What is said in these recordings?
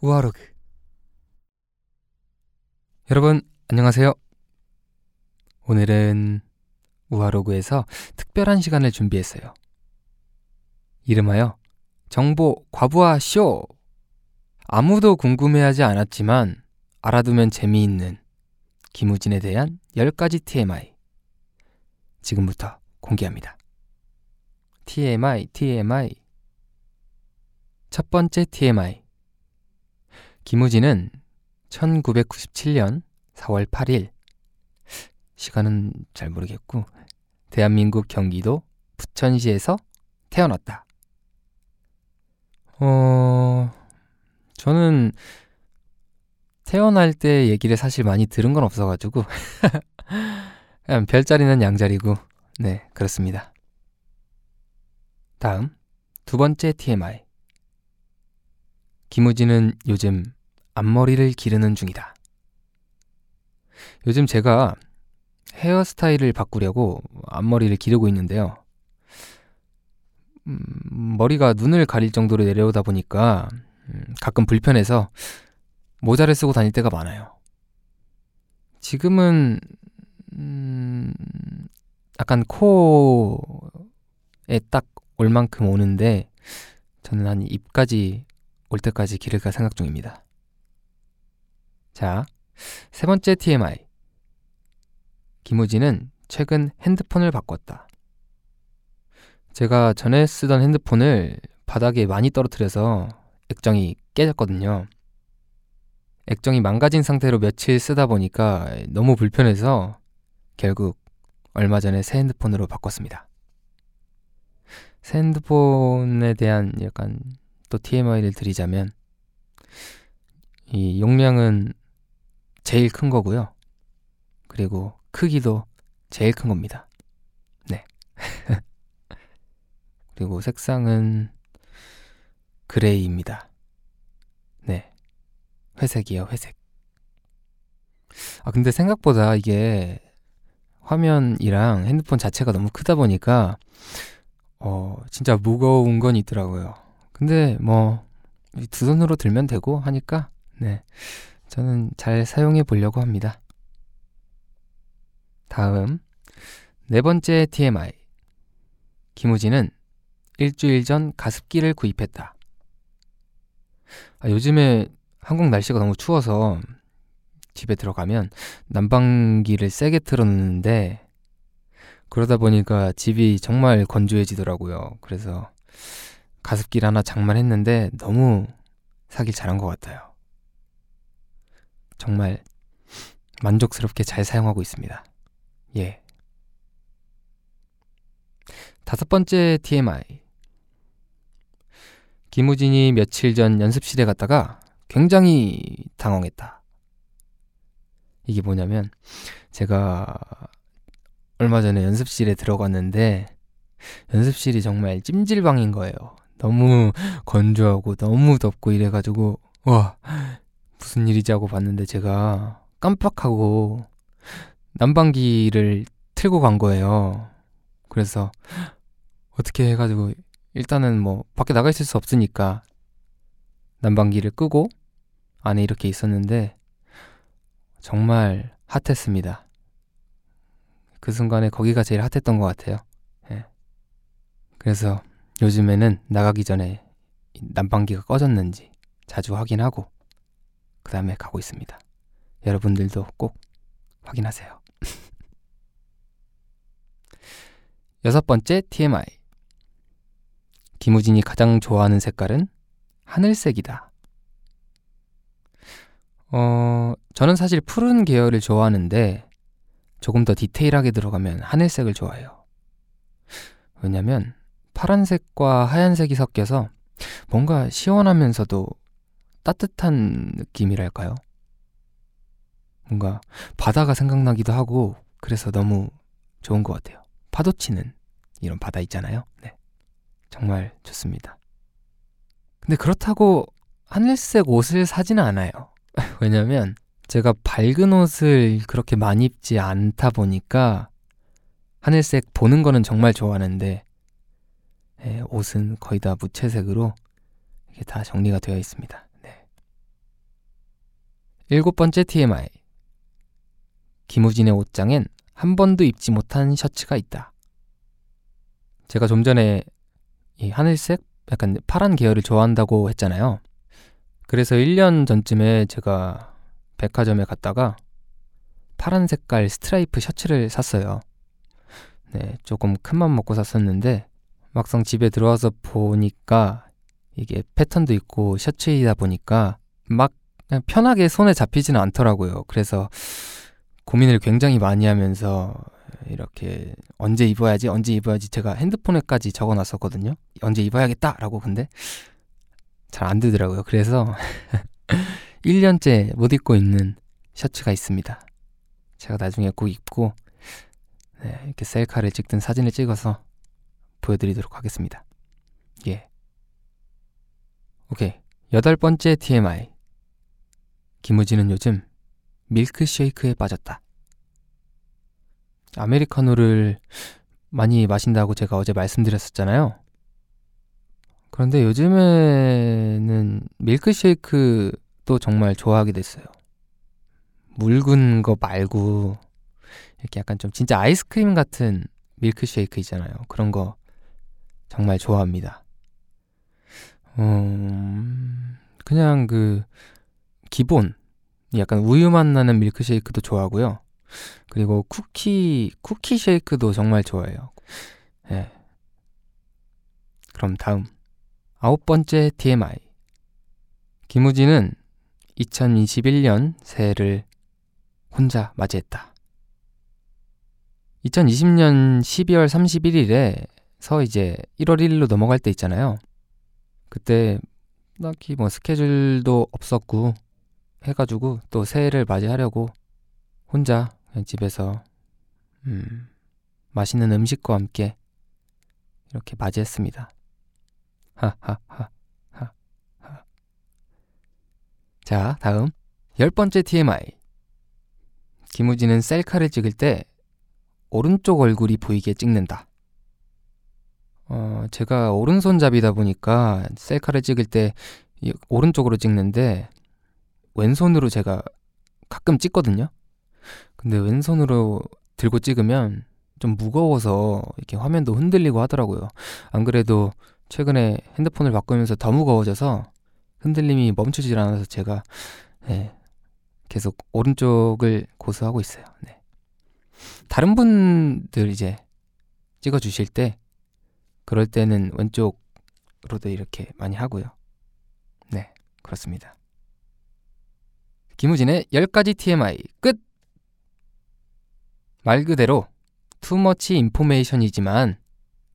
우아로그 여러분 안녕하세요. 오늘은 우아로그에서 특별한 시간을 준비했어요. 이름하여 정보 과부하 쇼. 아무도 궁금해하지 않았지만 알아두면 재미있는 김우진에 대한 10가지 TMI. 지금부터 공개합니다. TMI, TMI. 첫 번째 TMI. 김우진은 1997년 4월 8일, 시간은 잘 모르겠고, 대한민국 경기도 부천시에서 태어났다. 어, 저는 태어날 때 얘기를 사실 많이 들은 건 없어가지고, 그냥 별자리는 양자리고, 네, 그렇습니다. 다음, 두 번째 TMI. 김우진은 요즘 앞머리를 기르는 중이다. 요즘 제가 헤어스타일을 바꾸려고 앞머리를 기르고 있는데요. 음, 머리가 눈을 가릴 정도로 내려오다 보니까 음, 가끔 불편해서 모자를 쓰고 다닐 때가 많아요. 지금은 음, 약간 코에 딱 올 만큼 오는데 저는 한 입까지 올 때까지 기를까 생각 중입니다. 자, 세 번째 TMI. 김우진은 최근 핸드폰을 바꿨다. 제가 전에 쓰던 핸드폰을 바닥에 많이 떨어뜨려서 액정이 깨졌거든요. 액정이 망가진 상태로 며칠 쓰다 보니까 너무 불편해서 결국 얼마 전에 새 핸드폰으로 바꿨습니다. 새 핸드폰에 대한 약간 또 TMI를 드리자면 이 용량은 제일 큰 거고요. 그리고 크기도 제일 큰 겁니다. 네. 그리고 색상은 그레이입니다. 네. 회색이요, 회색. 아, 근데 생각보다 이게 화면이랑 핸드폰 자체가 너무 크다 보니까 어, 진짜 무거운 건 있더라고요. 근데 뭐 두 손으로 들면 되고 하니까 네. 저는 잘 사용해 보려고 합니다. 다음 네 번째 TMI. 김우진은 일주일 전 가습기를 구입했다. 아, 요즘에 한국 날씨가 너무 추워서 집에 들어가면 난방기를 세게 틀어놓는데 그러다 보니까 집이 정말 건조해지더라고요. 그래서 가습기를 하나 장만했는데 너무 사길 잘한 것 같아요. 정말 만족스럽게 잘 사용하고 있습니다. 예. 다섯 번째 TMI. 김우진이 며칠 전 연습실에 갔다가 굉장히 당황했다. 이게 뭐냐면 제가 얼마 전에 연습실에 들어갔는데 연습실이 정말 찜질방인 거예요. 너무 건조하고 너무 덥고 이래가지고 와 무슨 일이지 하고 봤는데 제가 깜빡하고 난방기를 틀고 간 거예요. 그래서 어떻게 해가지고 일단은 뭐 밖에 나가 있을 수 없으니까 난방기를 끄고 안에 이렇게 있었는데 정말 핫했습니다. 그 순간에 거기가 제일 핫했던 것 같아요. 예. 그래서 요즘에는 나가기 전에 난방기가 꺼졌는지 자주 확인하고 그 다음에 가고 있습니다. 여러분들도 꼭 확인하세요. 여섯 번째 TMI. 김우진이 가장 좋아하는 색깔은 하늘색이다. 어, 저는 사실 푸른 계열을 좋아하는데 조금 더 디테일하게 들어가면 하늘색을 좋아해요. 왜냐면 파란색과 하얀색이 섞여서 뭔가 시원하면서도 따뜻한 느낌이랄까요? 뭔가 바다가 생각나기도 하고 그래서 너무 좋은 것 같아요. 파도 치는 이런 바다 있잖아요. 네. 정말 좋습니다. 근데 그렇다고 하늘색 옷을 사지는 않아요. 왜냐면 제가 밝은 옷을 그렇게 많이 입지 않다 보니까 하늘색 보는 거는 정말 좋아하는데 예, 옷은 거의 다 무채색으로 이게 다 정리가 되어 있습니다. 네. 일곱 번째 TMI. 김우진의 옷장엔 한 번도 입지 못한 셔츠가 있다. 제가 좀 전에 이 하늘색, 약간 파란 계열을 좋아한다고 했잖아요. 그래서 1년 전쯤에 제가 백화점에 갔다가 파란 색깔 스트라이프 셔츠를 샀어요. 네, 조금 큰 맘 먹고 샀었는데 막상 집에 들어와서 보니까 이게 패턴도 있고 셔츠이다 보니까 막 편하게 손에 잡히지는 않더라고요. 그래서 고민을 굉장히 많이 하면서 이렇게 언제 입어야지, 언제 입어야지 제가 핸드폰에까지 적어 놨었거든요. 언제 입어야겠다라고 근데 잘 안 되더라고요. 그래서 1년째 못 입고 있는 셔츠가 있습니다. 제가 나중에 꼭 입고 네, 이렇게 셀카를 찍든 사진을 찍어서 보여드리도록 하겠습니다. 예. 오케이. 여덟 번째 TMI. 김우진은 요즘 밀크쉐이크에 빠졌다. 아메리카노를 많이 마신다고 제가 어제 말씀드렸었잖아요. 그런데 요즘에는 밀크쉐이크도 정말 좋아하게 됐어요. 묽은 거 말고 이렇게 약간 좀 진짜 아이스크림 같은 밀크쉐이크 있잖아요. 그런 거 정말 좋아합니다. 음, 그냥 그 기본 약간 우유 맛 나는 밀크쉐이크도 좋아하고요. 그리고 쿠키 쿠키 쉐이크도 정말 좋아해요. 예. 네. 그럼 다음 아홉 번째 TMI 김우진은 2021년 새해를 혼자 맞이했다. 2020년 12월 31일에 서 이제 1월 1일로 넘어갈 때 있잖아요. 그때 딱히 뭐 스케줄도 없었고 해가지고 또 새해를 맞이하려고 혼자 집에서 음, 맛있는 음식과 함께 이렇게 맞이했습니다. 하하하 하. 자, 다음 열 번째 TMI. 김우진은 셀카를 찍을 때 오른쪽 얼굴이 보이게 찍는다. 어, 제가 오른손잡이다 보니까 셀카를 찍을 때 오른쪽으로 찍는데 왼손으로 제가 가끔 찍거든요. 근데 왼손으로 들고 찍으면 좀 무거워서 이렇게 화면도 흔들리고 하더라고요. 안 그래도 최근에 핸드폰을 바꾸면서 더 무거워져서 흔들림이 멈추질 않아서 제가 네, 계속 오른쪽을 고수하고 있어요. 네. 다른 분들 이제 찍어 주실 때 그럴 때는 왼쪽으로도 이렇게 많이 하고요. 네, 그렇습니다. 김우진의 10가지 TMI 끝! 말 그대로 투머치 인포메이션이지만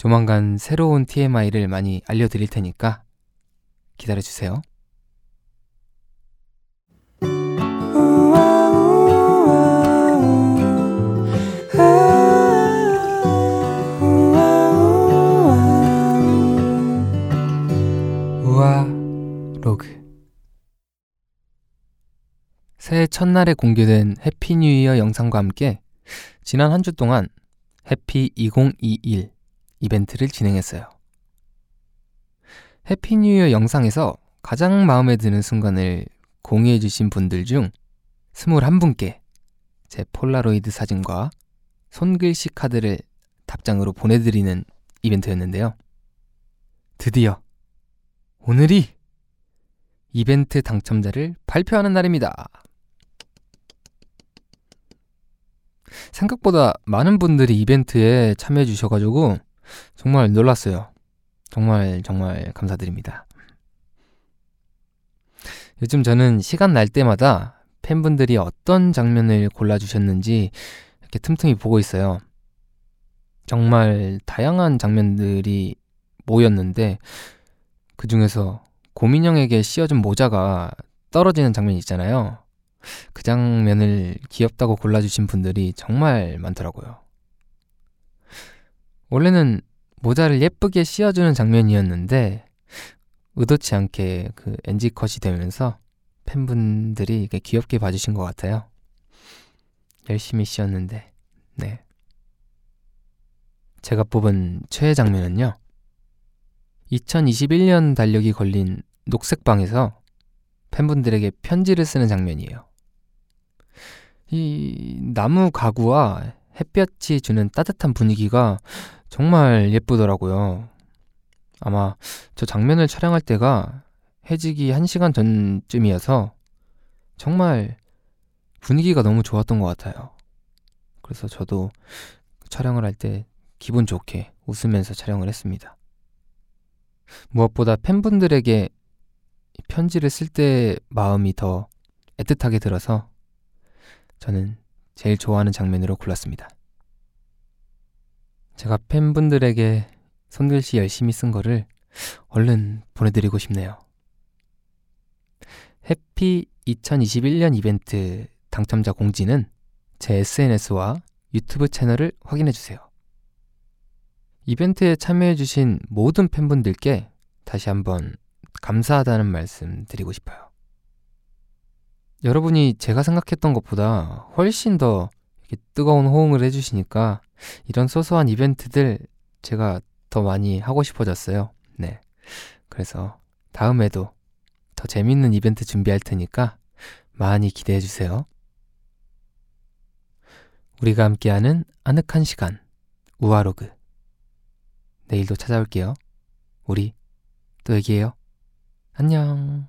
조만간 새로운 TMI를 많이 알려드릴 테니까 기다려주세요. 새해 첫날에 공개된 Happy New Year 영상과 함께 지난 한 주 동안 Happy 2021 이벤트를 진행했어요. Happy New Year 영상에서 가장 마음에 드는 순간을 공유해 주신 분들 중 21분께 제 폴라로이드 사진과 손글씨 카드를 답장으로 보내드리는 이벤트였는데요. 드디어 오늘이 이벤트 당첨자를 발표하는 날입니다. 생각보다 많은 분들이 이벤트에 참여해 주셔가지고 정말 놀랐어요. 정말 정말 감사드립니다. 요즘 저는 시간 날 때마다 팬분들이 어떤 장면을 골라주셨는지 이렇게 틈틈이 보고 있어요. 정말 다양한 장면들이 모였는데 그 중에서 고민형에게 씌워준 모자가 떨어지는 장면이 있잖아요. 그 장면을 귀엽다고 골라주신 분들이 정말 많더라고요. 원래는 모자를 예쁘게 씌워주는 장면이었는데 의도치 않게 그 NG 컷이 되면서 팬분들이 이게 귀엽게 봐주신 것 같아요. 열심히 씌웠는데, 네. 제가 뽑은 최애 장면은요. 2021년 달력이 걸린 녹색방에서 팬분들에게 편지를 쓰는 장면이에요. 이 나무 가구와 햇볕이 주는 따뜻한 분위기가 정말 예쁘더라고요. 아마 저 장면을 촬영할 때가 해지기 1시간 전쯤이어서 정말 분위기가 너무 좋았던 것 같아요. 그래서 저도 촬영을 할 때 기분 좋게 웃으면서 촬영을 했습니다. 무엇보다 팬분들에게 편지를 쓸 때 마음이 더 애틋하게 들어서 저는 제일 좋아하는 장면으로 골랐습니다. 제가 팬분들에게 손글씨 열심히 쓴 거를 얼른 보내드리고 싶네요. 해피 2021년 이벤트 당첨자 공지는 제 SNS와 유튜브 채널을 확인해주세요. 이벤트에 참여해주신 모든 팬분들께 다시 한번 감사하다는 말씀 드리고 싶어요. 여러분이 제가 생각했던 것보다 훨씬 더 뜨거운 호응을 해주시니까 이런 소소한 이벤트들 제가 더 많이 하고 싶어졌어요. 네. 그래서 다음에도 더 재밌는 이벤트 준비할 테니까 많이 기대해 주세요. 우리가 함께하는 아늑한 시간, 우아로그. 내일도 찾아올게요. 우리 또 얘기해요. 안녕.